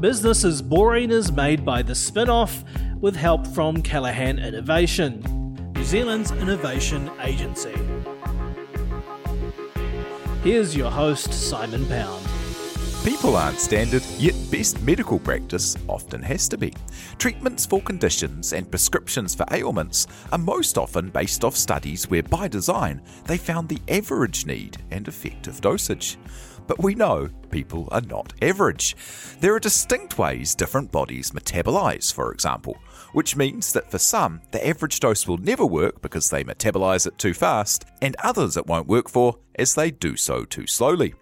Business is Boring is made by the Spinoff with help from Callaghan Innovation, New Zealand's innovation agency. Here's your host, Simon Pound. People aren't standard, yet best medical practice often has to be. Treatments for conditions and prescriptions for ailments are most often based off studies where, by design, they found the average need and effective dosage. But we know people are not average. There are distinct ways different bodies metabolize, for example, which means that for some, the average dose will never work because they metabolize it too fast, and others it won't work for as they do so too slowly.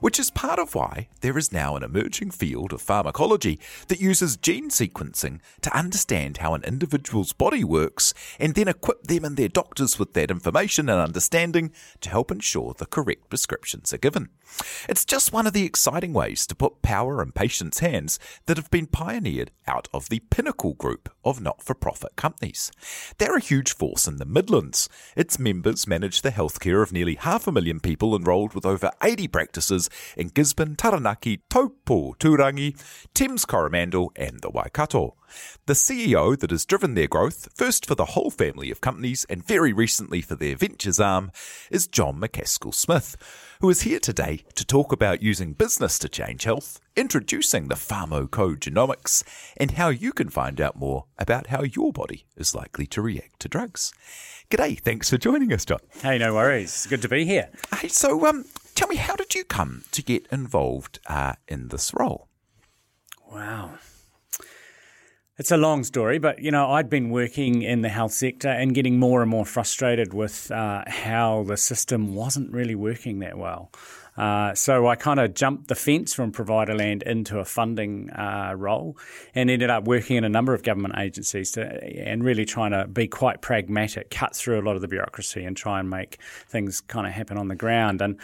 Which is part of why there is now an emerging field of pharmacology that uses gene sequencing to understand how an individual's body works and then equip them and their doctors with that information and understanding to help ensure the correct prescriptions are given. It's just one of the exciting ways to put power in patients' hands that have been pioneered out of the Pinnacle Group of not for profit companies. They're a huge force in the Midlands. Its members manage the healthcare of nearly half a million people enrolled with over 80 practices in Gisborne, Taranaki, Taupo, Turangi, Thames Coromandel, and the Waikato. The CEO that has driven their growth, first for the whole family of companies and very recently for their ventures arm, is John Macaskill-Smith, who is here today to talk about using business to change health, introducing the pharmacogenomics, and how you can find out more about how your body is likely to react to drugs. G'day, thanks for joining us, John. Hey, no worries. It's good to be here. Hey, so um, tell me, how did you come to get involved uh, in this role? Wow. It's a long story, but you know, I'd been working in the health sector and getting more and more frustrated with uh, how the system wasn't really working that well. Uh, so I kind of jumped the fence from provider land into a funding uh, role and ended up working in a number of government agencies to, and really trying to be quite pragmatic, cut through a lot of the bureaucracy and try and make things kind of happen on the ground. And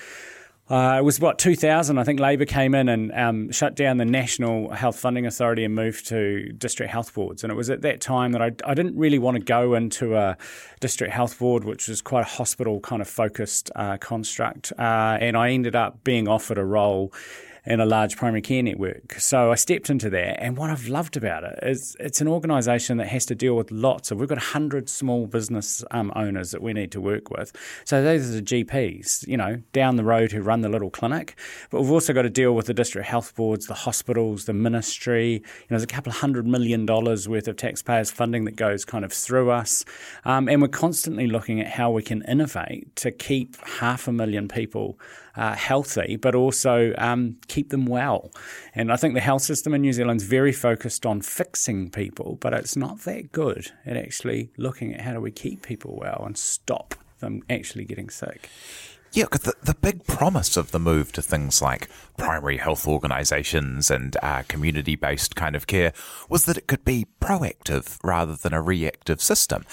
uh, it was what 2000. I think Labor came in and um, shut down the National Health Funding Authority and moved to district health boards. And it was at that time that I, I didn't really want to go into a district health board, which was quite a hospital kind of focused uh, construct. Uh, and I ended up being offered a role in a large primary care network. So I stepped into that, and what I've loved about it is it's an organisation that has to deal with lots of. We've got hundred small business um, owners that we need to work with. So those are the GPs, you know, down the road who run the little clinic. But we've also got to deal with the district health boards, the hospitals, the ministry. You know, there's a couple of hundred million dollars worth of taxpayers' funding that goes kind of through us, um, and we're constantly looking at how we can innovate to keep half a million people uh, healthy, but also um, keep them well. And I think the health system in New Zealand is very focused on fixing people, but it's not that good at actually looking at how do we keep people well and stop them actually getting sick. Yeah, because the, the big promise of the move to things like primary health organisations and uh, community based kind of care was that it could be proactive rather than a reactive system.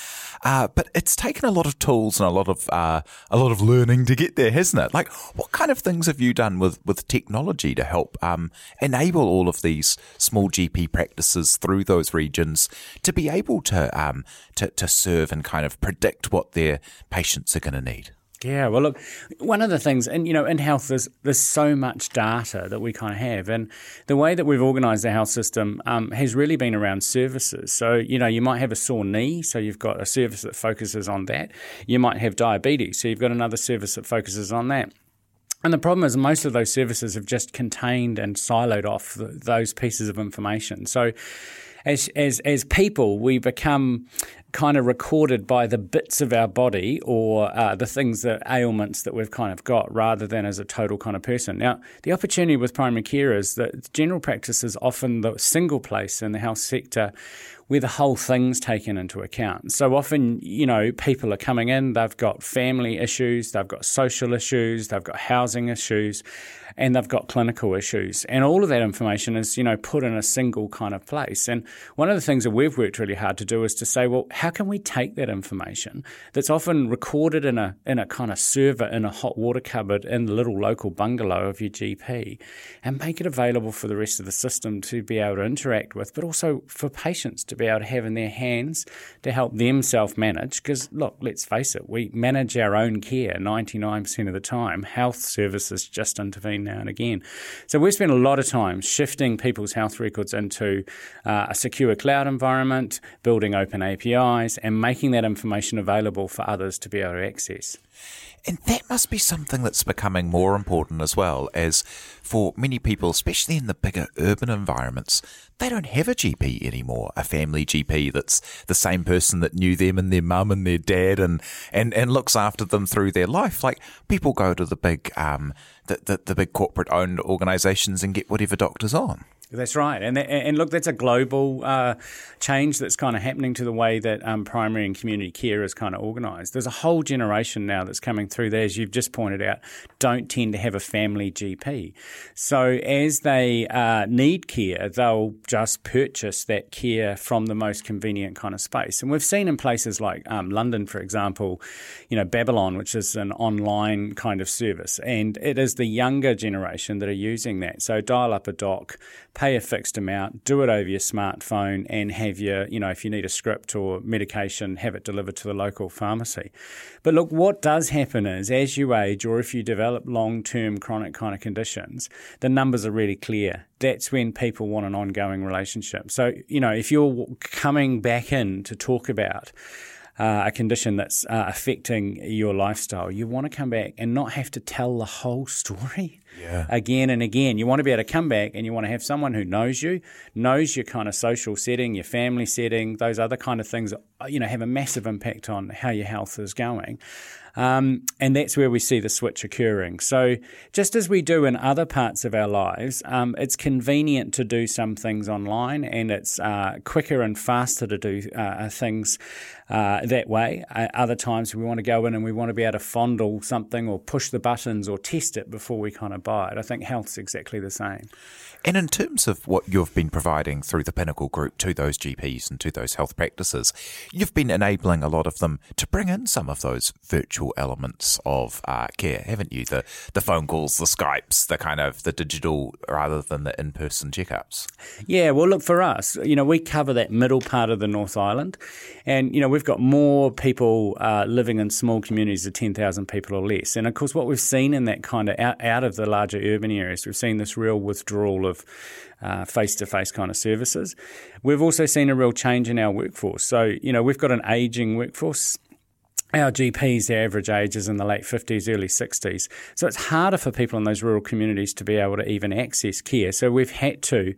Uh, but it's taken a lot of tools and a lot of uh, a lot of learning to get there, hasn't it? Like, what kind of things have you done with, with technology to help um, enable all of these small GP practices through those regions to be able to um, to, to serve and kind of predict what their patients are going to need? Yeah, well, look, one of the things, and you know, in health, there's there's so much data that we kind of have, and the way that we've organised the health system um, has really been around services. So, you know, you might have a sore knee, so you've got a service that focuses on that. You might have diabetes, so you've got another service that focuses on that. And the problem is, most of those services have just contained and siloed off the, those pieces of information. So, as, as, as people, we become kind of recorded by the bits of our body or uh, the things that ailments that we've kind of got rather than as a total kind of person. Now, the opportunity with primary care is that general practice is often the single place in the health sector where the whole thing's taken into account. So often, you know, people are coming in, they've got family issues, they've got social issues, they've got housing issues, and they've got clinical issues. And all of that information is, you know, put in a single kind of place. And one of the things that we've worked really hard to do is to say, well, how can we take that information that's often recorded in a in a kind of server in a hot water cupboard in the little local bungalow of your GP and make it available for the rest of the system to be able to interact with, but also for patients to be able to have in their hands to help them self manage. Because, look, let's face it, we manage our own care 99% of the time. Health services just intervene now and again. So we've spent a lot of time shifting people's health records into uh, a secure cloud environment, building open APIs, and making that information available for others to be able to access. And that must be something that's becoming more important as well, as for many people, especially in the bigger urban environments, they don't have a GP anymore, a family GP that's the same person that knew them and their mum and their dad and, and, and looks after them through their life. Like people go to the big, um, the, the, the big corporate owned organizations and get whatever doctor's on. That's right, and and look, that's a global uh, change that's kind of happening to the way that um, primary and community care is kind of organised. There's a whole generation now that's coming through there, as you've just pointed out, don't tend to have a family GP. So as they uh, need care, they'll just purchase that care from the most convenient kind of space. And we've seen in places like um, London, for example, you know Babylon, which is an online kind of service, and it is the younger generation that are using that. So dial up a doc pay a fixed amount, do it over your smartphone, and have your, you know, if you need a script or medication, have it delivered to the local pharmacy. But look, what does happen is as you age or if you develop long term chronic kind of conditions, the numbers are really clear. That's when people want an ongoing relationship. So, you know, if you're coming back in to talk about, uh, a condition that's uh, affecting your lifestyle, you want to come back and not have to tell the whole story yeah. again and again. You want to be able to come back and you want to have someone who knows you, knows your kind of social setting, your family setting, those other kind of things, uh, you know, have a massive impact on how your health is going. Um, and that's where we see the switch occurring. So, just as we do in other parts of our lives, um, it's convenient to do some things online and it's uh, quicker and faster to do uh, things uh, that way. Uh, other times we want to go in and we want to be able to fondle something or push the buttons or test it before we kind of buy it. I think health's exactly the same. And in terms of what you've been providing through the Pinnacle Group to those GPs and to those health practices, you've been enabling a lot of them to bring in some of those virtual elements of uh, care, haven't you? The the phone calls, the Skypes, the kind of the digital rather than the in person checkups. Yeah, well, look for us. You know, we cover that middle part of the North Island, and you know we've got more people uh, living in small communities of ten thousand people or less. And of course, what we've seen in that kind of out, out of the larger urban areas, we've seen this real withdrawal of of face to face kind of services. We've also seen a real change in our workforce. So, you know, we've got an aging workforce our GPs, their average age is in the late 50s, early 60s. So it's harder for people in those rural communities to be able to even access care. So we've had to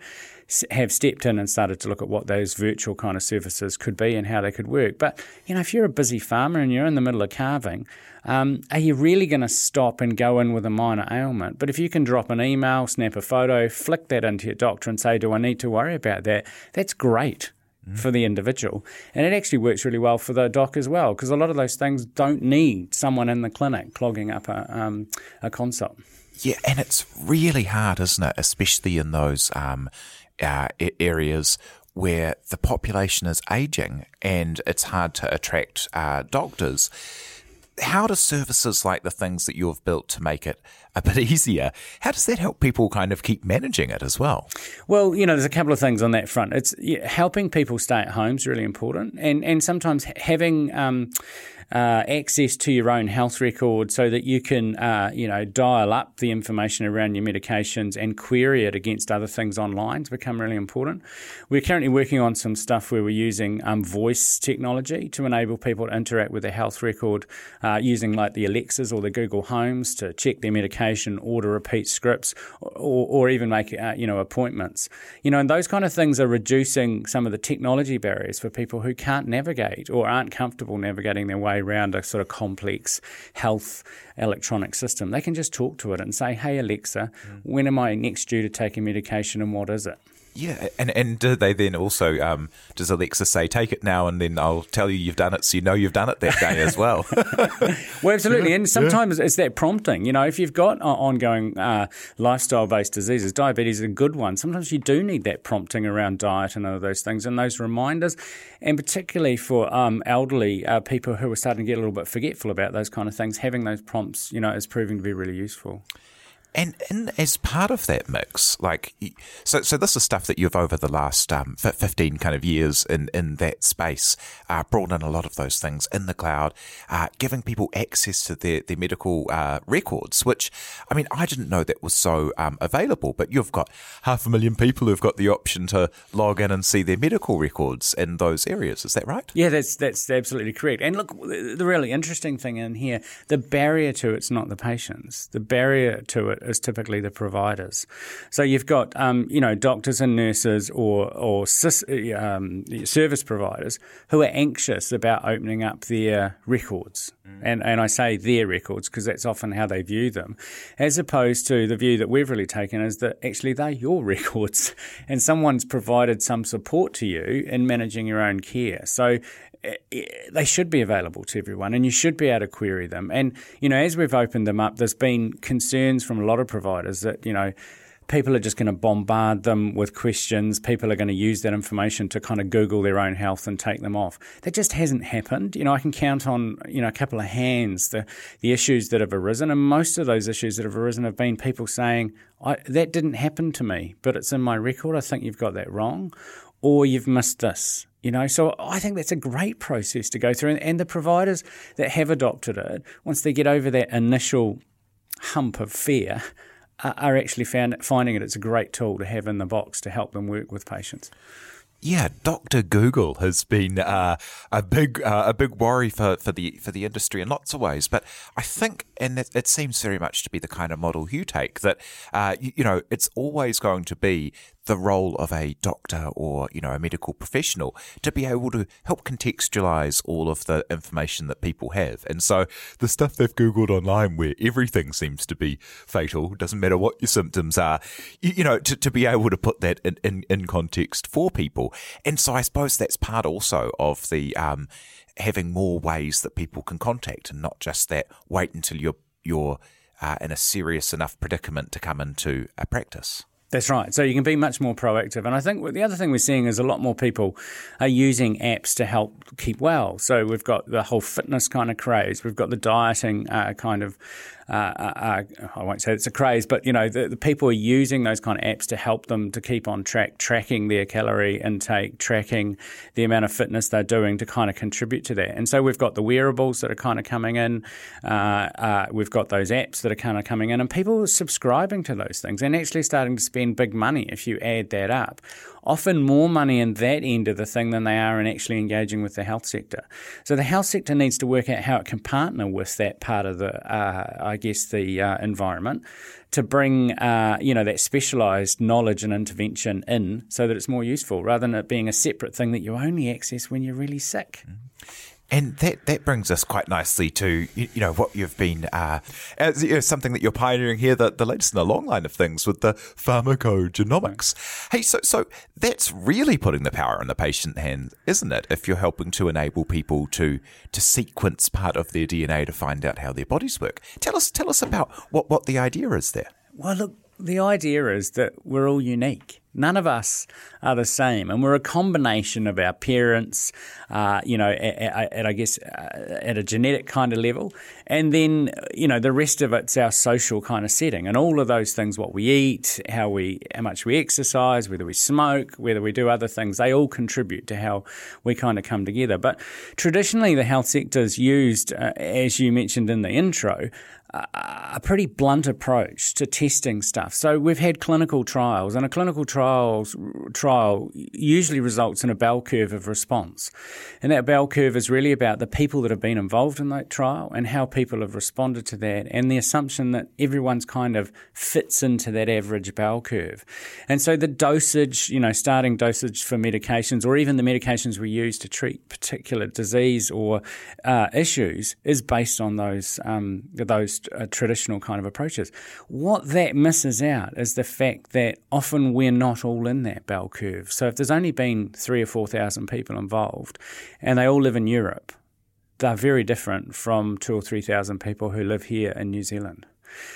have stepped in and started to look at what those virtual kind of services could be and how they could work. But, you know, if you're a busy farmer and you're in the middle of calving, um, are you really going to stop and go in with a minor ailment? But if you can drop an email, snap a photo, flick that into your doctor and say, Do I need to worry about that? That's great mm. for the individual. And it actually works really well for the doc as well, because a lot of those things don't need someone in the clinic clogging up a, um, a consult. Yeah, and it's really hard, isn't it? Especially in those um, uh, areas where the population is aging and it's hard to attract uh, doctors. How do services like the things that you have built to make it a bit easier, how does that help people kind of keep managing it as well? Well, you know, there's a couple of things on that front. It's helping people stay at home is really important, and and sometimes having. Um, uh, access to your own health record so that you can, uh, you know, dial up the information around your medications and query it against other things online has become really important. We're currently working on some stuff where we're using um, voice technology to enable people to interact with their health record uh, using like the Alexas or the Google Homes to check their medication medication, order repeat scripts, or, or even make uh, you know appointments. You know, and those kind of things are reducing some of the technology barriers for people who can't navigate or aren't comfortable navigating their way around a sort of complex health electronic system. They can just talk to it and say, "Hey Alexa, mm. when am I next due to take a medication, and what is it?" Yeah, and and do they then also um, does Alexa say take it now and then I'll tell you you've done it so you know you've done it that day as well? well, absolutely, and sometimes yeah. it's that prompting. You know, if you've got ongoing uh, lifestyle based diseases, diabetes is a good one. Sometimes you do need that prompting around diet and other those things and those reminders, and particularly for um, elderly uh, people who are starting to get a little bit forgetful about those kind of things, having those prompts, you know, is proving to be really useful. And, and as part of that mix, like, so, so this is stuff that you've over the last um, 15 kind of years in, in that space uh, brought in a lot of those things in the cloud, uh, giving people access to their, their medical uh, records, which, I mean, I didn't know that was so um, available, but you've got half a million people who've got the option to log in and see their medical records in those areas. Is that right? Yeah, that's, that's absolutely correct. And look, the really interesting thing in here, the barrier to it's not the patients. The barrier to it is typically the providers. So you've got um, you know doctors and nurses or or um, service providers who are anxious about opening up their records. And and I say their records because that's often how they view them, as opposed to the view that we've really taken is that actually they're your records, and someone's provided some support to you in managing your own care. So Eh, eh, they should be available to everyone and you should be able to query them. And, you know, as we've opened them up, there's been concerns from a lot of providers that, you know, people are just going to bombard them with questions. People are going to use that information to kind of Google their own health and take them off. That just hasn't happened. You know, I can count on, you know, a couple of hands the, the issues that have arisen. And most of those issues that have arisen have been people saying, that didn't happen to me, but it's in my record. I think you've got that wrong. Or you've missed this. You know, so I think that's a great process to go through. And the providers that have adopted it, once they get over that initial hump of fear, are actually found, finding it it's a great tool to have in the box to help them work with patients. Yeah, Doctor Google has been uh, a big uh, a big worry for, for the for the industry in lots of ways. But I think, and it, it seems very much to be the kind of model you take that uh, you, you, know it's always going to be the role of a doctor or, you know, a medical professional to be able to help contextualize all of the information that people have. And so the stuff they've Googled online where everything seems to be fatal, doesn't matter what your symptoms are, you, you know, to, to be able to put that in, in, in context for people. And so I suppose that's part also of the, um, having more ways that people can contact and not just that wait until you're, you're, uh, in a serious enough predicament to come into a practice. That's right. So you can be much more proactive. And I think the other thing we're seeing is a lot more people are using apps to help keep well. So we've got the whole fitness kind of craze. We've got the dieting uh, kind of uh, uh, uh, I won't say it's a craze, but you know the, the, people are using those kind of apps to help them to keep on track, tracking their calorie intake, tracking the amount of fitness they're doing to kind of contribute to that. And so we've got the wearables that are kind of coming in, uh, uh, we've got those apps that are kind of coming in, and people are subscribing to those things and actually starting to spend big money if you add that up often more money in that end of the thing than they are in actually engaging with the health sector. So the health sector needs to work out how it can partner with that part of the, uh, I guess, the uh, environment to bring, uh, you know, that specialised knowledge and intervention in so that it's more useful rather than it being a separate thing that you only access when you're really sick. Mm. And that, that brings us quite nicely to you know what you've been uh, as you know, something that you're pioneering here the, the latest in the long line of things with the pharmacogenomics. Hey, so so that's really putting the power in the patient hand, isn't it? If you're helping to enable people to to sequence part of their DNA to find out how their bodies work. Tell us tell us about what what the idea is there. Well, look, the idea is that we're all unique. None of us are the same, and we're a combination of our parents, uh, you know, at, at I guess uh, at a genetic kind of level, and then you know the rest of it's our social kind of setting, and all of those things, what we eat, how we, how much we exercise, whether we smoke, whether we do other things, they all contribute to how we kind of come together. But traditionally, the health sector is used, uh, as you mentioned in the intro, a pretty blunt approach to testing stuff. So we've had clinical trials, and a clinical trial trials trial usually results in a bell curve of response, and that bell curve is really about the people that have been involved in that trial and how people have responded to that, and the assumption that everyone's kind of fits into that average bell curve, and so the dosage, you know, starting dosage for medications or even the medications we use to treat particular disease or uh, issues is based on those um, those uh, traditional kind of approaches. What that misses out is the fact that often we're not all in that bell curve. So if there's only been three or four thousand people involved, and they all live in Europe, they're very different from two or three thousand people who live here in New Zealand.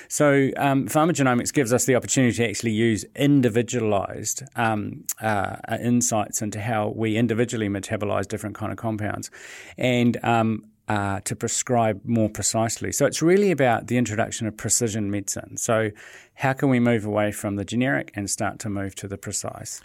So, um, pharmacogenomics gives us the opportunity to actually use individualized um, uh, insights into how we individually metabolize different kind of compounds, and um, uh, to prescribe more precisely. So it's really about the introduction of precision medicine. So, how can we move away from the generic and start to move to the precise?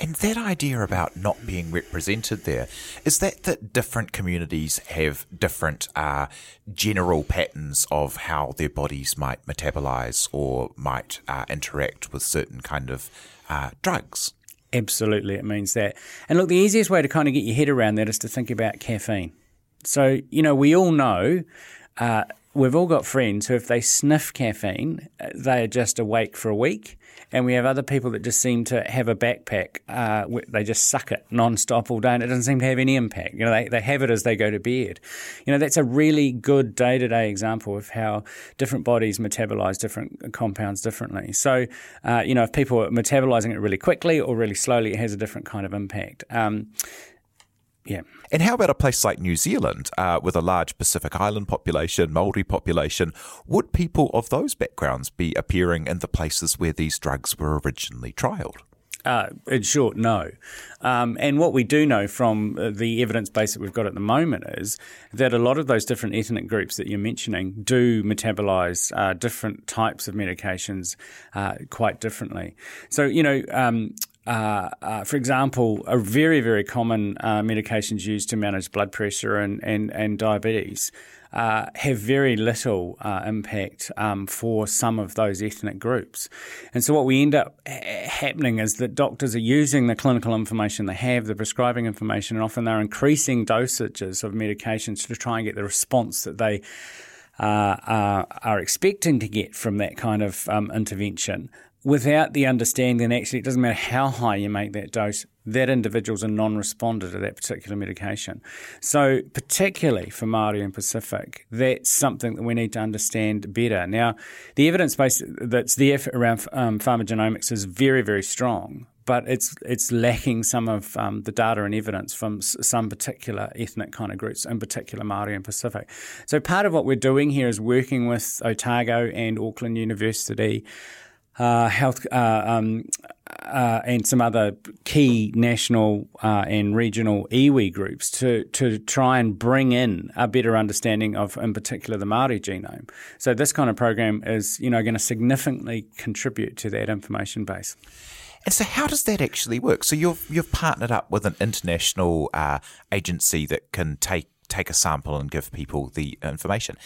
And that idea about not being represented there is that that different communities have different uh, general patterns of how their bodies might metabolize or might uh, interact with certain kind of uh, drugs. Absolutely, it means that. And look, the easiest way to kind of get your head around that is to think about caffeine. So, you know, we all know uh, we've all got friends who, if they sniff caffeine, uh, they are just awake for a week. And we have other people that just seem to have a backpack. Uh, they just suck it non-stop all day and it doesn't seem to have any impact. You know, they, they have it as they go to bed. You know, that's a really good day-to-day example of how different bodies metabolize different compounds differently. So, uh, you know, if people are metabolizing it really quickly or really slowly, it has a different kind of impact. Um, yeah. And how about a place like New Zealand uh, with a large Pacific Island population, Maori population? Would people of those backgrounds be appearing in the places where these drugs were originally trialled? Uh, in short, no. Um, and what we do know from uh, the evidence base that we've got at the moment is that a lot of those different ethnic groups that you're mentioning do metabolize uh, different types of medications uh, quite differently. So, you know, um, uh, uh, for example, a very, very common uh, medications used to manage blood pressure and, and, and diabetes uh, have very little uh, impact um, for some of those ethnic groups. And so, what we end up ha- happening is that doctors are using the clinical information they have, the prescribing information, and often they're increasing dosages of medications to try and get the response that they uh, are, are, expecting to get from that kind of um, intervention without the understanding actually it doesn't matter how high you make that dose, that individual's a non-responder to that particular medication. So particularly for Māori and Pacific, that's something that we need to understand better. Now, the evidence base that's there around um, pharmacogenomics is very, very strong, but it's it's lacking some of um, the data and evidence from s- some particular ethnic kind of groups, in particular Māori and Pacific. So part of what we're doing here is working with Otago and Auckland University uh, health uh, um, uh, and some other key national uh, and regional iwi groups to to try and bring in a better understanding of, in particular, the Maori genome. So this kind of program is, you know, going to significantly contribute to that information base. And so, how does that actually work? So you've you've partnered up with an international uh, agency that can take take a sample and give people the information.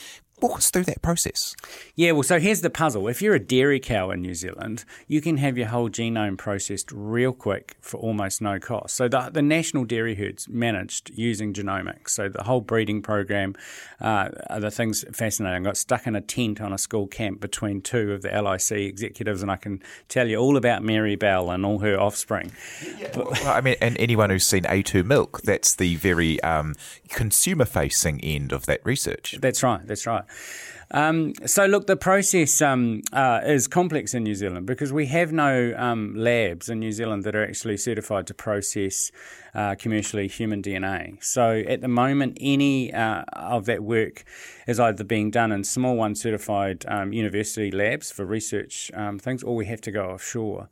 Walk us through that process. Yeah, well, so here's the puzzle. If you're a dairy cow in New Zealand, you can have your whole genome processed real quick for almost no cost. So the, the national dairy herds managed using genomics. So the whole breeding program, uh, the thing's fascinating. I got stuck in a tent on a school camp between two of the LIC executives, and I can tell you all about Mary Bell and all her offspring. Yeah, well, I mean, and anyone who's seen A2 milk, that's the very um, consumer facing end of that research. That's right, that's right. Um, so, look, the process um, uh, is complex in New Zealand because we have no um, labs in New Zealand that are actually certified to process uh, commercially human DNA. So, at the moment, any uh, of that work is either being done in small one certified um, university labs for research um, things, or we have to go offshore.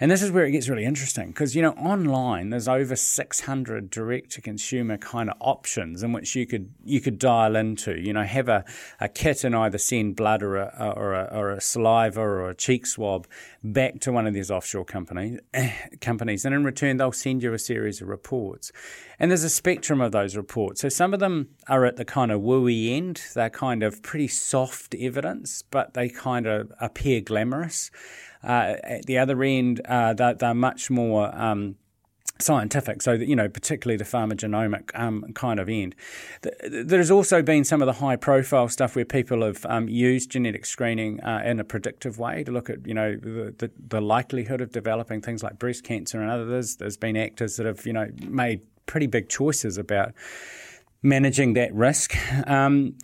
And this is where it gets really interesting because, you know, online there's over 600 direct to consumer kind of options in which you could you could dial into, you know, have a, a kit and either send blood or a, or a, or a saliva or a cheek swab back to one of these offshore companies, companies, and in return they'll send you a series of reports. And there's a spectrum of those reports. So some of them are at the kind of wooey end. They're kind of pretty soft evidence, but they kind of appear glamorous. Uh, at the other end, uh, they're, they're, much more um, scientific, so that, you know, particularly the pharmacogenomic um, kind of end. There's also been some of the high profile stuff where people have um, used genetic screening uh, in a predictive way to look at, you know, the, the, the, likelihood of developing things like breast cancer and others. There's been actors that have, you know, made pretty big choices about managing that risk. Um,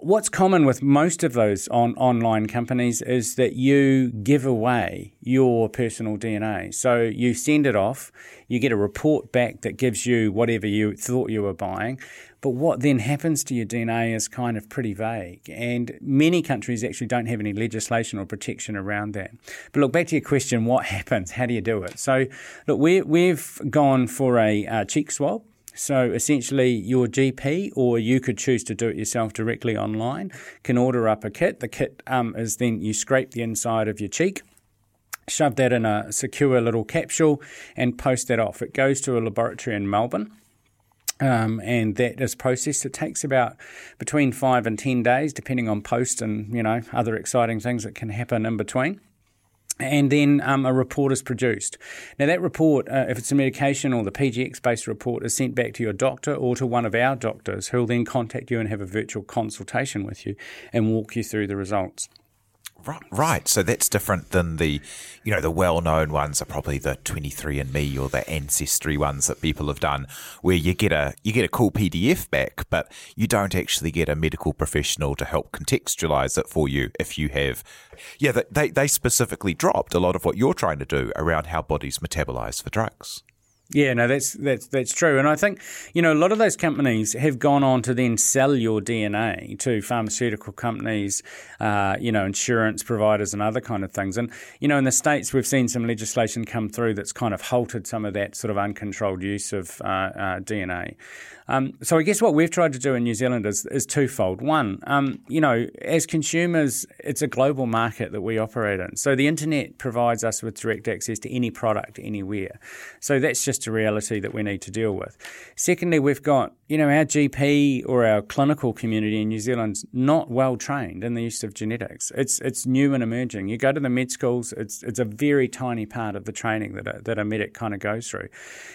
what's common with most of those on, online companies is that you give away your personal DNA. So you send it off, you get a report back that gives you whatever you thought you were buying. But what then happens to your DNA is kind of pretty vague. And many countries actually don't have any legislation or protection around that. But look, back to your question what happens? How do you do it? So, look, we have gone for a uh, cheek swab. So essentially, your GP, or you could choose to do it yourself directly online, can order up a kit. The kit um, is then you scrape the inside of your cheek shove that in a secure little capsule and post that off. It goes to a laboratory in Melbourne. Um, and that is processed. It takes about between five and ten days, depending on post and you know other exciting things that can happen in between and then um, a report is produced. Now, that report, uh, if it's a medication or the PGX based report, is sent back to your doctor or to one of our doctors who will then contact you and have a virtual consultation with you and walk you through the results. Right, so that's different than the, you know, the well-known ones are probably the 23andMe or the Ancestry ones that people have done, where you get a you get a cool PDF back, but you don't actually get a medical professional to help contextualize it for you if you have, yeah, they they specifically dropped a lot of what you're trying to do around how bodies metabolize for drugs. Yeah, no, that's that's that's true, and I think you know a lot of those companies have gone on to then sell your DNA to pharmaceutical companies, uh, you know, insurance providers, and other kind of things. And you know, in the states, we've seen some legislation come through that's kind of halted some of that sort of uncontrolled use of uh, uh, DNA. Um, so I guess what we've tried to do in New Zealand is, is twofold. One, um, you know, as consumers, it's a global market that we operate in. So the internet provides us with direct access to any product anywhere. So that's just a reality that we need to deal with. Secondly, we've got, you know, our GP or our clinical community in New Zealand's not well trained in the use of genetics. It's it's new and emerging. You go to the med schools, it's it's a very tiny part of the training that a, that a medic kind of goes through.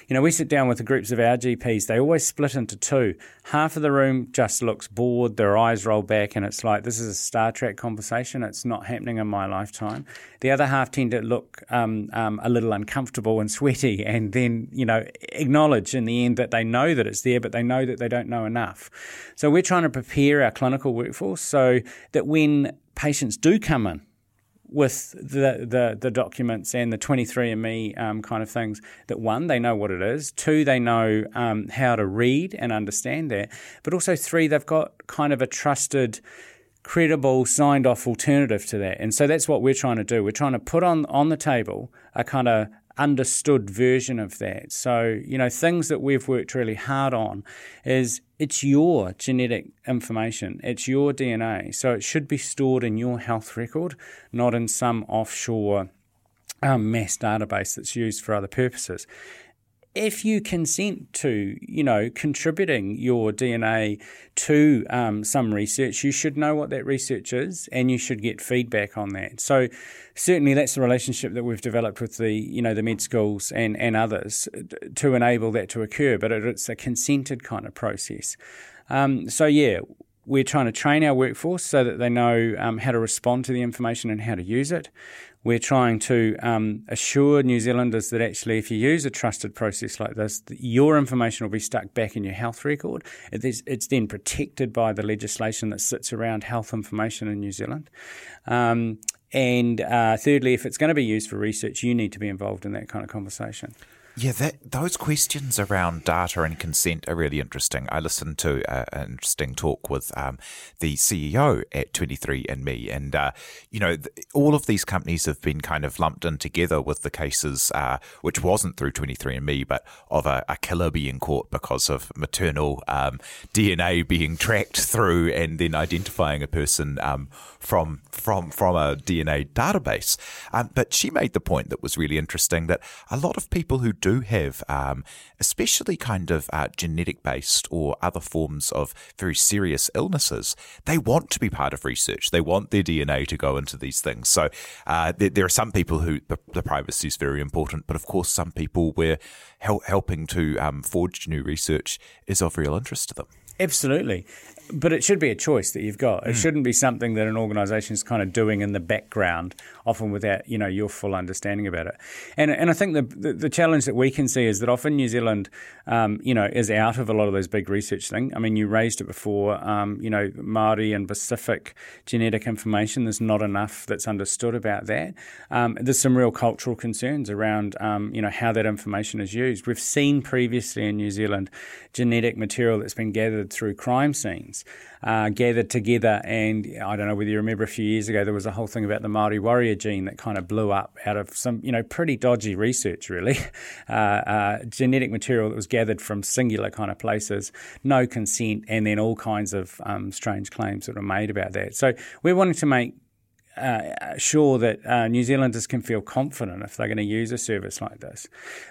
You know, we sit down with the groups of our GPs. They always split into two. Half of the room just looks bored, their eyes roll back, and it's like, this is a Star Trek conversation. It's not happening in my lifetime. The other half tend to look um, um, a little uncomfortable and sweaty, and then, you know, acknowledge in the end that they know that it's there, but they know that they don't know enough. So we're trying to prepare our clinical workforce so that when patients do come in, with the, the, the documents and the 23andMe um, kind of things that one, they know what it is, two, they know um, how to read and understand that, but also three, they've got kind of a trusted, credible, signed off alternative to that. And so that's what we're trying to do. We're trying to put on, on the table a kind of understood version of that. So, you know, things that we've worked really hard on is it's your genetic information, it's your DNA. So it should be stored in your health record, not in some offshore um, mass database that's used for other purposes if you consent to, you know, contributing your DNA to um, some research, you should know what that research is, and you should get feedback on that. So, certainly, that's the relationship that we've developed with the, you know, the med schools and and others to enable that to occur. But it's a consented kind of process. Um, so, yeah, we're trying to train our workforce so that they know um, how to respond to the information and how to use it. We're trying to um, assure New Zealanders that actually, if you use a trusted process like this, your information will be stuck back in your health record. It's then protected by the legislation that sits around health information in New Zealand. Um, and uh, thirdly, if it's going to be used for research, you need to be involved in that kind of conversation. Yeah, that, those questions around data and consent are really interesting. I listened to uh, an interesting talk with um, the CEO at 23andMe, and uh, you know, th- all of these companies have been kind of lumped in together with the cases, uh, which wasn't through 23andMe, but of a, a killer being caught because of maternal um, DNA being tracked through and then identifying a person um, from from from a DNA database. Um, but she made the point that was really interesting that a lot of people who do have, um, especially kind of uh, genetic based or other forms of very serious illnesses, they want to be part of research. They want their DNA to go into these things. So uh, there, there, are some people who the, the, privacy is very important, but of course, some people where hel- helping to um, forge new research is of real interest to them. Absolutely. But it should be a choice that you've got. It mm. shouldn't be something that an organisation is kind of doing in the background, often without you know your full understanding about it. And and I think the the, the challenge that we can see is that often New Zealand, um, you know, is out of a lot of those big research things. I mean, you raised it before. Um, you know, Maori and Pacific genetic information. There's not enough that's understood about that. Um, there's some real cultural concerns around um, you know how that information is used. We've seen previously in New Zealand genetic material that's been gathered through crime scenes uh, gathered together. And I don't know whether you remember a few years ago, there was a whole thing about the Maori warrior gene that kind of blew up out of some, you know, pretty dodgy research, really. Uh, uh, genetic material that was gathered from singular kind of places, no consent, and then all kinds of um, strange claims that were made about that. So we're wanting to make uh, sure that uh, New Zealanders can feel confident if they're going to use a service like this.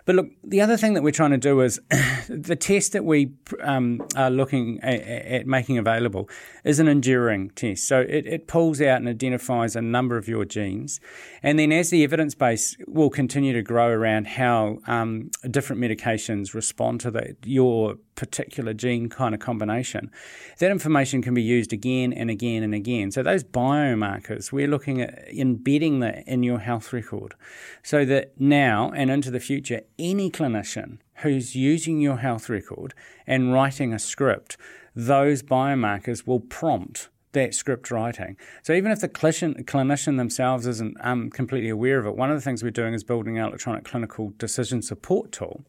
But look, the other thing that we're trying to do is the test that we um, are looking at, at, making available is an enduring test. So it, it, pulls out and identifies a number of your genes. And then as the evidence base will continue to grow around how um, different medications respond to the, your particular gene kind of combination, that information can be used again and again and again. So those biomarkers, we're looking at embedding that in your health record so that now and into the future, any clinician who's using your health record and writing a script, those biomarkers will prompt that script writing. So even if the clinician, themselves isn't um, completely aware of it, one of the things we're doing is building an electronic clinical decision support tool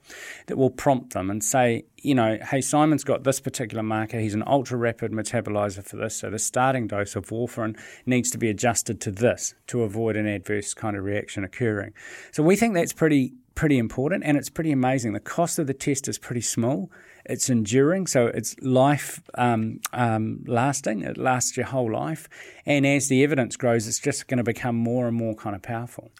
that will prompt them and say, you know, hey, Simon's got this particular marker. He's an ultra rapid metabolizer for this. So the starting dose of warfarin needs to be adjusted to this to avoid an adverse kind of reaction occurring. So we think that's pretty pretty important and it's pretty amazing. The cost of the test is pretty small it's enduring, so it's life um, um, lasting. It lasts your whole life, and as the evidence grows, it's just going to become more and more kind of powerful.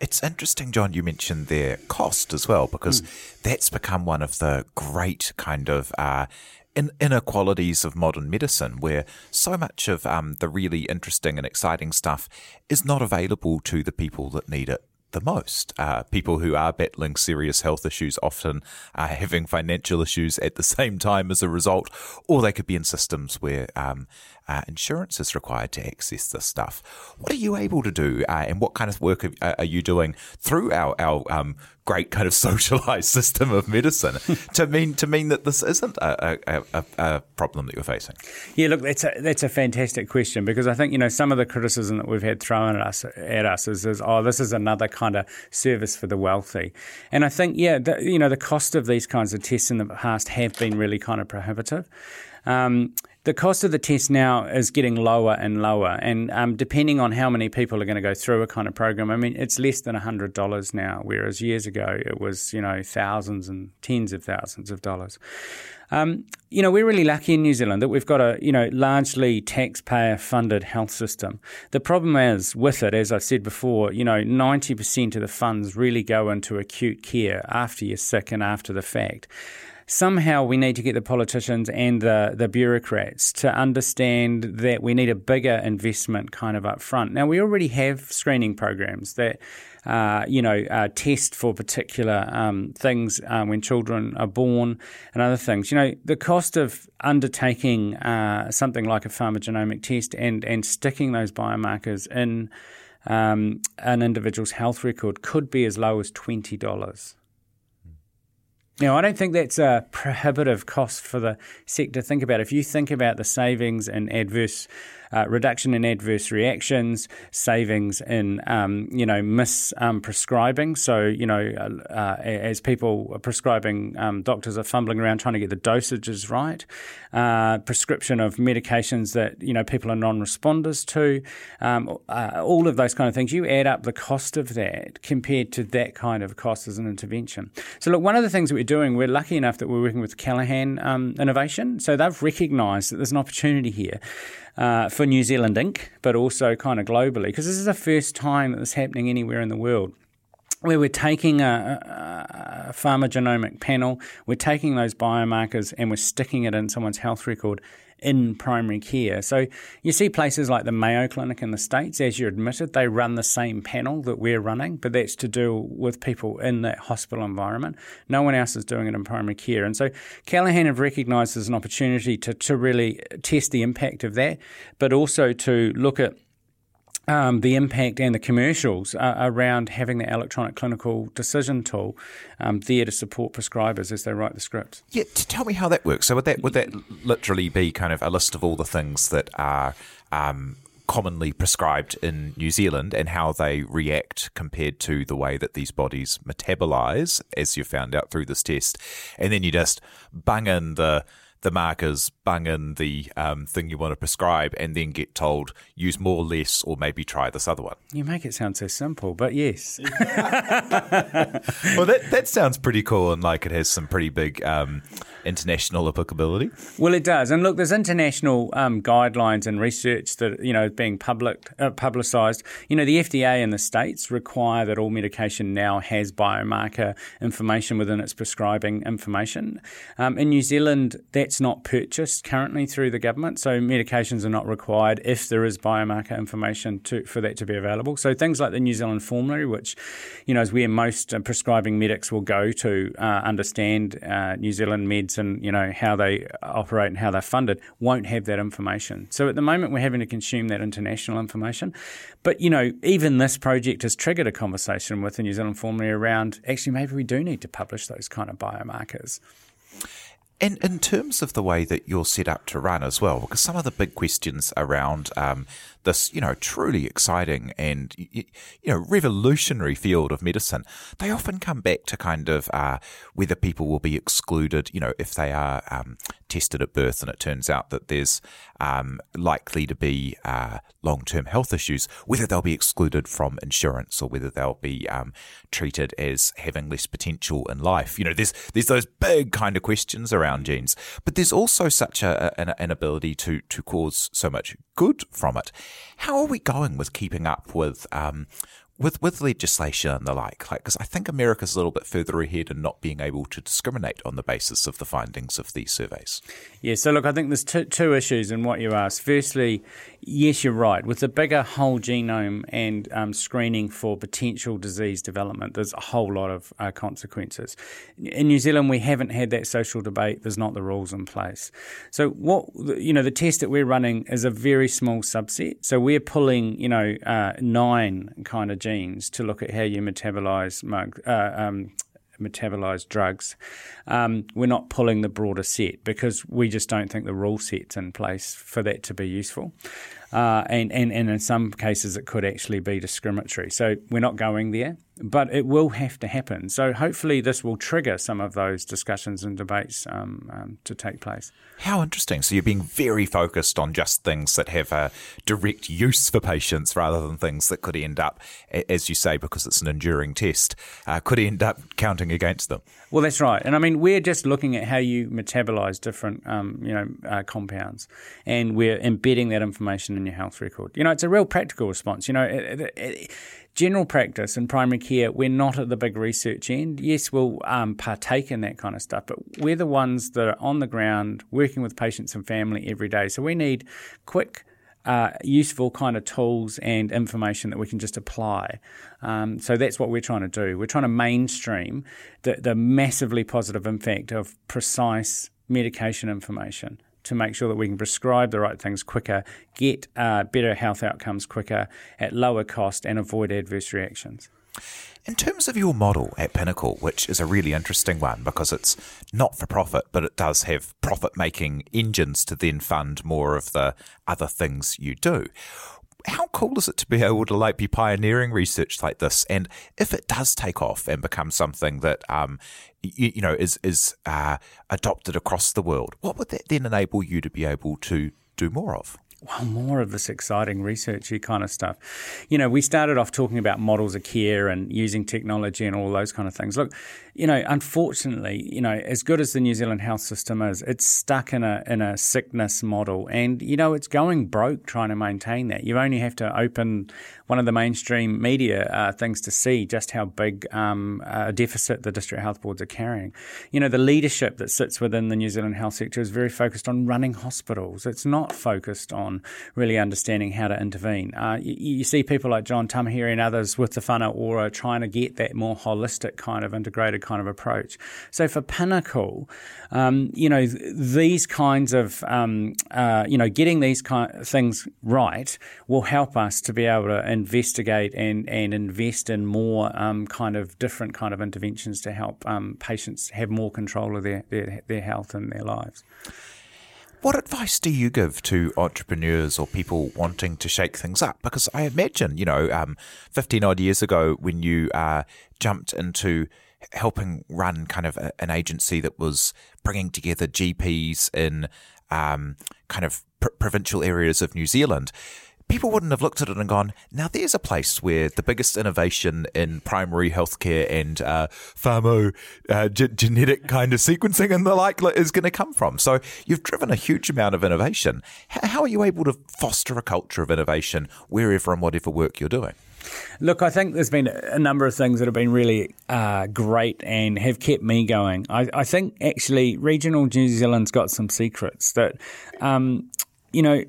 It's interesting, John. You mentioned their cost as well, because mm. that's become one of the great kind of uh, in inequalities of modern medicine, where so much of um, the really interesting and exciting stuff is not available to the people that need it the most. Uh, people who are battling serious health issues often are having financial issues at the same time as a result, or they could be in systems where um, uh, insurance is required to access this stuff. What are you able to do, uh, and what kind of work are, are you doing through our, our um, great kind of socialized system of medicine to mean to mean that this isn't a, a, a, problem that you're facing? Yeah, look, that's a that's a fantastic question because I think you know some of the criticism that we've had thrown at us at us is, is oh this is another kind of service for the wealthy, and I think yeah the, you know the cost of these kinds of tests in the past have been really kind of prohibitive. Um, the cost of the test now is getting lower and lower, and um, depending on how many people are going to go through a kind of program, I mean, it's less than hundred dollars now, whereas years ago it was you know thousands and tens of thousands of dollars. Um, you know, we're really lucky in New Zealand that we've got a, you know, largely taxpayer funded health system. The problem is with it, as I've said before, you know, 90% of the funds really go into acute care after you're sick and after the fact somehow we need to get the politicians and the, the bureaucrats to understand that we need a bigger investment kind of up front. Now, we already have screening programs that, uh, you know, uh, test for particular um, things um, when children are born and other things. You know, the cost of undertaking uh, something like a pharmacogenomic test and, and sticking those biomarkers in um, an individual's health record could be as low as $20. Now, I don't think that's a prohibitive cost for the sector. to Think about if you think about the savings and adverse uh, reduction in adverse reactions, savings in um, you know misprescribing. Um, so you know uh, uh, as people are prescribing, um, doctors are fumbling around trying to get the dosages right. Uh, prescription of medications that you know people are non-responders to. Um, uh, all of those kind of things. You add up the cost of that compared to that kind of cost as an intervention. So look, one of the things that we're doing, we're lucky enough that we're working with Callaghan um, Innovation. So they've recognised that there's an opportunity here. Uh, for New Zealand Inc., but also kind of globally, because this is the first time that this is happening anywhere in the world where we're taking a, a, panel, we're taking those biomarkers and we're sticking it in someone's health record in primary care. So you see places like the Mayo Clinic in the States, as you admitted, they run the same panel that we're running, but that's to do with people in that hospital environment. No one else is doing it in primary care. And so Callaghan have recognised as an opportunity to, to really test the impact of that, but also to look at um, the impact and the commercials uh, around having the electronic clinical decision tool um, there to support prescribers as they write the scripts. Yeah, tell me how that works. So would that would that literally be kind of a list of all the things that are um, commonly prescribed in New Zealand and how they react compared to the way that these bodies metabolize, as you found out through this test, and then you just bung in the the markers, bung in the um, thing you want to prescribe, and then get told use more or less, or maybe try this other one. You make it sound so simple, but yes. well, that that sounds pretty cool, and like it has some pretty big um, international applicability. Well, it does, and look, there's international um, guidelines and research that you know being public uh, publicised. You know, the FDA in the states require that all medication now has biomarker information within its prescribing information. Um, in New Zealand, that's not purchased currently through the government, so medications are not required if there is biomarker information to, for that to be available. So things like the New Zealand formulary, which you know is where most uh, prescribing medics will go to uh, understand uh, New Zealand meds and you know how they operate and how they're funded, won't have that information. So at the moment, we're having to consume that international information. But you know, even this project has triggered a conversation with the New Zealand formulary around actually maybe we do need to publish those kind of biomarkers. And in terms of the way that you're set up to run as well, because some of the big questions around um, this, you know, truly exciting and, you know, revolutionary field of medicine, they often come back to kind of uh, whether people will be excluded, you know, if they are um, tested at birth and it turns out that there's um, likely to be uh, long term health issues, whether they'll be excluded from insurance or whether they'll be um, treated as having less potential in life. You know, there's, there's those big kind of questions around genes, but there's also such a, an, an ability to, to cause so much good from it. How are we going with keeping up with um, with with legislation and the like, like because I think America's a little bit further ahead in not being able to discriminate on the basis of the findings of these surveys. Yeah, so look, I think there's two, two issues in what you asked. Firstly, yes, you're right. With the bigger whole genome and um, screening for potential disease development, there's a whole lot of uh, consequences. In New Zealand, we haven't had that social debate. There's not the rules in place. So what you know, the test that we're running is a very small subset. So we're pulling you know uh, nine kind of genes to look at how you metabolize uh, um, metabolize drugs. Um, we're not pulling the broader set because we just don't think the rule set's in place for that to be useful. Uh, and, and, and in some cases, it could actually be discriminatory. So we're not going there but it will have to happen. So hopefully, this will trigger some of those discussions and debates um, um, to take place. How interesting! So you're being very focused on just things that have a direct use for patients, rather than things that could end up, as you say, because it's an enduring test, uh, could end up counting against them. Well, that's right. And I mean, we're just looking at how you metabolize different, um, you know, uh, compounds, and we're embedding that information in your health record. You know, it's a real practical response. You know. It, it, it, general practice in primary care, we're not at the big research end. Yes, we'll um, partake in that kind of stuff, but we're the ones that are on the ground working with patients and family every day. So we need quick, uh, useful kind of tools and information that we can just apply. Um, so that's what we're trying to do. We're trying to mainstream the, the massively positive impact of precise medication information to make sure that we can prescribe the right things quicker, get uh, better health outcomes quicker at lower cost, and avoid adverse reactions. In terms of your model at Pinnacle, which is a really interesting one because it's not for profit, but it does have profit making engines to then fund more of the other things you do. How cool is it to be able to like be pioneering research like this? And if it does take off and become something that um, you, you know is is uh, adopted across the world, what would that then enable you to be able to do more of? well, more of this exciting researchy kind of stuff. You know, we started off talking about models of care and using technology and all those kind of things. Look, you know, unfortunately, you know, as good as the New Zealand health system is, it's stuck in a in a sickness model, and you know, it's going broke trying to maintain that. You only have to open one of the mainstream media uh, things to see just how big um, a deficit the district health boards are carrying. You know, the leadership that sits within the New Zealand health sector is very focused on running hospitals. It's not focused on really understanding how to intervene. Uh, you, you, see people like John Tamihere and others with the whānau ora trying to get that more holistic kind of integrated kind of approach. So for Pinnacle, um, you know, these kinds of, um, uh, you know, getting these kind of things right will help us to be able to investigate and, and invest in more um, kind of different kind of interventions to help um, patients have more control of their, their, their health and their lives. What advice do you give to entrepreneurs or people wanting to shake things up? Because I imagine, you know, um, 15 odd years ago when you uh, jumped into helping run kind of a, an agency that was bringing together GPs in um, kind of pr- provincial areas of New Zealand, people wouldn't have looked at it and gone, now there's a place where the biggest innovation in primary healthcare and uh, pharma uh, genetic kind of sequencing and the like is going to come from. So you've driven a huge amount of innovation. H- how are you able to foster a culture of innovation wherever and whatever work you're doing? Look, I think there's been a number of things that have been really uh, great and have kept me going. I, I, think actually regional New Zealand's got some secrets that, um, you know,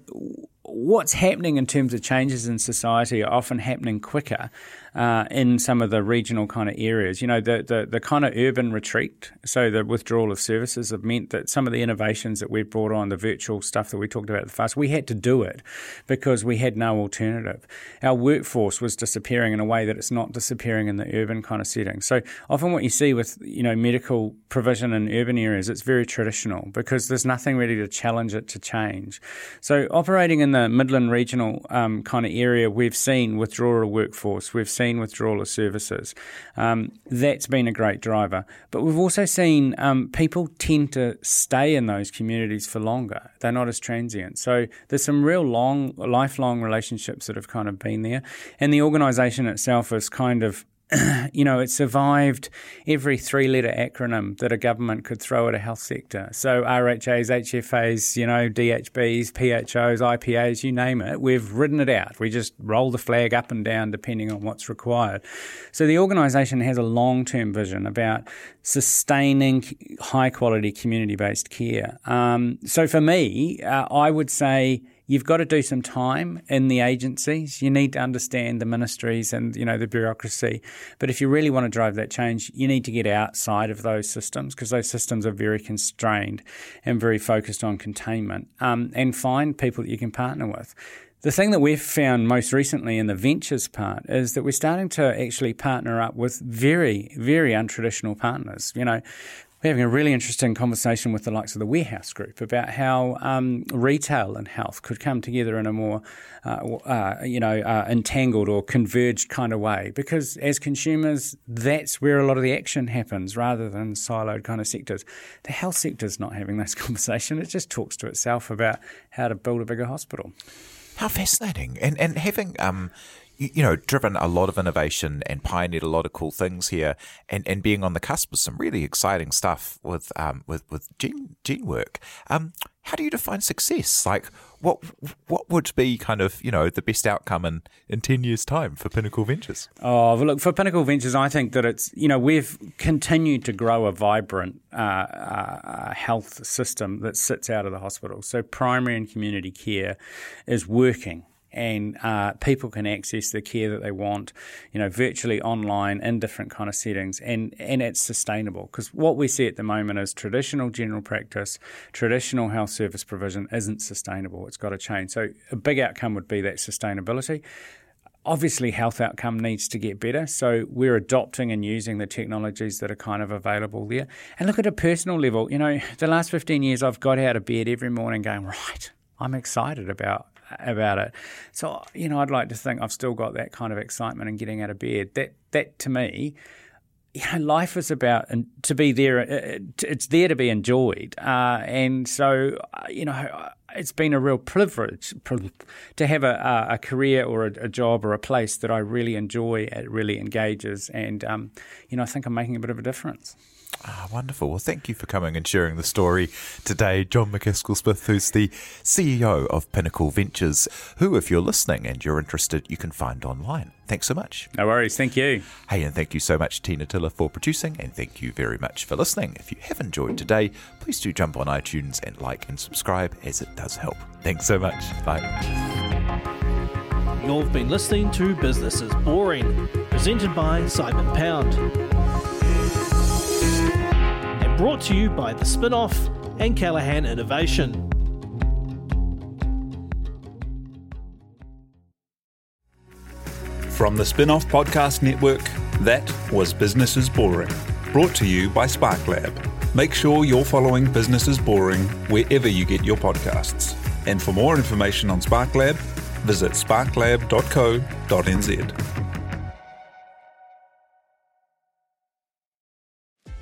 what's happening in terms of changes in society are often happening quicker uh, in some of the regional kind of areas. You know, the, the, the kind of urban retreat, so the withdrawal of services have meant that some of the innovations that we've brought on, the virtual stuff that we talked about at the fast, we had to do it because we had no alternative. Our workforce was disappearing in a way that it's not disappearing in the urban kind of setting. So often what you see with, you know, medical provision in urban areas, it's very traditional because there's nothing really to challenge it to change. So operating in the Midland regional um, kind of area, we've seen withdrawal of workforce, we've seen withdrawal of services. Um, that's been a great driver. But we've also seen um, people tend to stay in those communities for longer. They're not as transient. So there's some real long, lifelong relationships that have kind of been there. And the organisation itself is kind of you know, it survived every three letter acronym that a government could throw at a health sector. So RHAs, HFAs, you know, DHBs, PHOs, IPAs, you name it, we've ridden it out. We just roll the flag up and down depending on what's required. So the organisation has a long term vision about sustaining high quality community based care. Um, so for me, uh, I would say, you've got to do some time in the agencies. You need to understand the ministries and you know the bureaucracy. But if you really want to drive that change, you need to get outside of those systems because those systems are very constrained and very focused on containment. Um, and find people that you can partner with. The thing that we've found most recently in the ventures part is that we're starting to actually partner up with very, very untraditional partners. You know, we're having a really interesting conversation with the likes of the Warehouse Group about how um, retail and health could come together in a more, uh, uh, you know, uh, entangled or converged kind of way. Because as consumers, that's where a lot of the action happens, rather than siloed kind of sectors. The health sector is not having this conversation. It just talks to itself about how to build a bigger hospital. How fascinating! And and having um, you know, driven a lot of innovation and pioneered a lot of cool things here, and, and being on the cusp of some really exciting stuff with um, with with gene gene work. Um, how do you define success? Like, what what would be kind of you know the best outcome in, in ten years' time for Pinnacle Ventures? Oh, look for Pinnacle Ventures, I think that it's you know we've continued to grow a vibrant uh, uh, health system that sits out of the hospital. So primary and community care is working and uh, people can access the care that they want, you know, virtually online in different kind of settings, and and it's sustainable because what we see at the moment is traditional general practice, traditional health service provision isn't sustainable. It's got to change. So a big outcome would be that sustainability. obviously health outcome needs to get better. So we're adopting and using the technologies that are kind of available there. And look at a personal level, you know, the last 15 years I've got out of bed every morning going, right, I'm excited about about it. So, you know, I'd like to think I've still got that kind of excitement in getting out of bed. That that to me you know, life is about and to be there. Uh, it's there to be enjoyed, uh, and so uh, you know, it's been a real privilege to have a, a career or a, a, job or a place that I really enjoy. It really engages, and um, you know, I think I'm making a bit of a difference. Ah, wonderful. Well, thank you for coming and sharing the story today, John Macaskill-Smith, who's the CEO of Pinnacle Ventures, who, if you're listening and you're interested, you can find online. Thanks so much. No worries. Thank you. Hey, and thank you so much, Tina Tiller, for producing, and thank you very much for listening. If you have enjoyed today, please do jump on iTunes and like and subscribe, as it does help. Thanks so much. Bye. You've been listening to Business is Boring, presented by Simon Pound brought to you by The Spinoff and Callaghan Innovation. From the Spinoff Podcast Network, that was Business is Boring, brought to you by SparkLab. Make sure you're following Business is Boring wherever you get your podcasts. And for more information on SparkLab, visit sparklab.co.nz.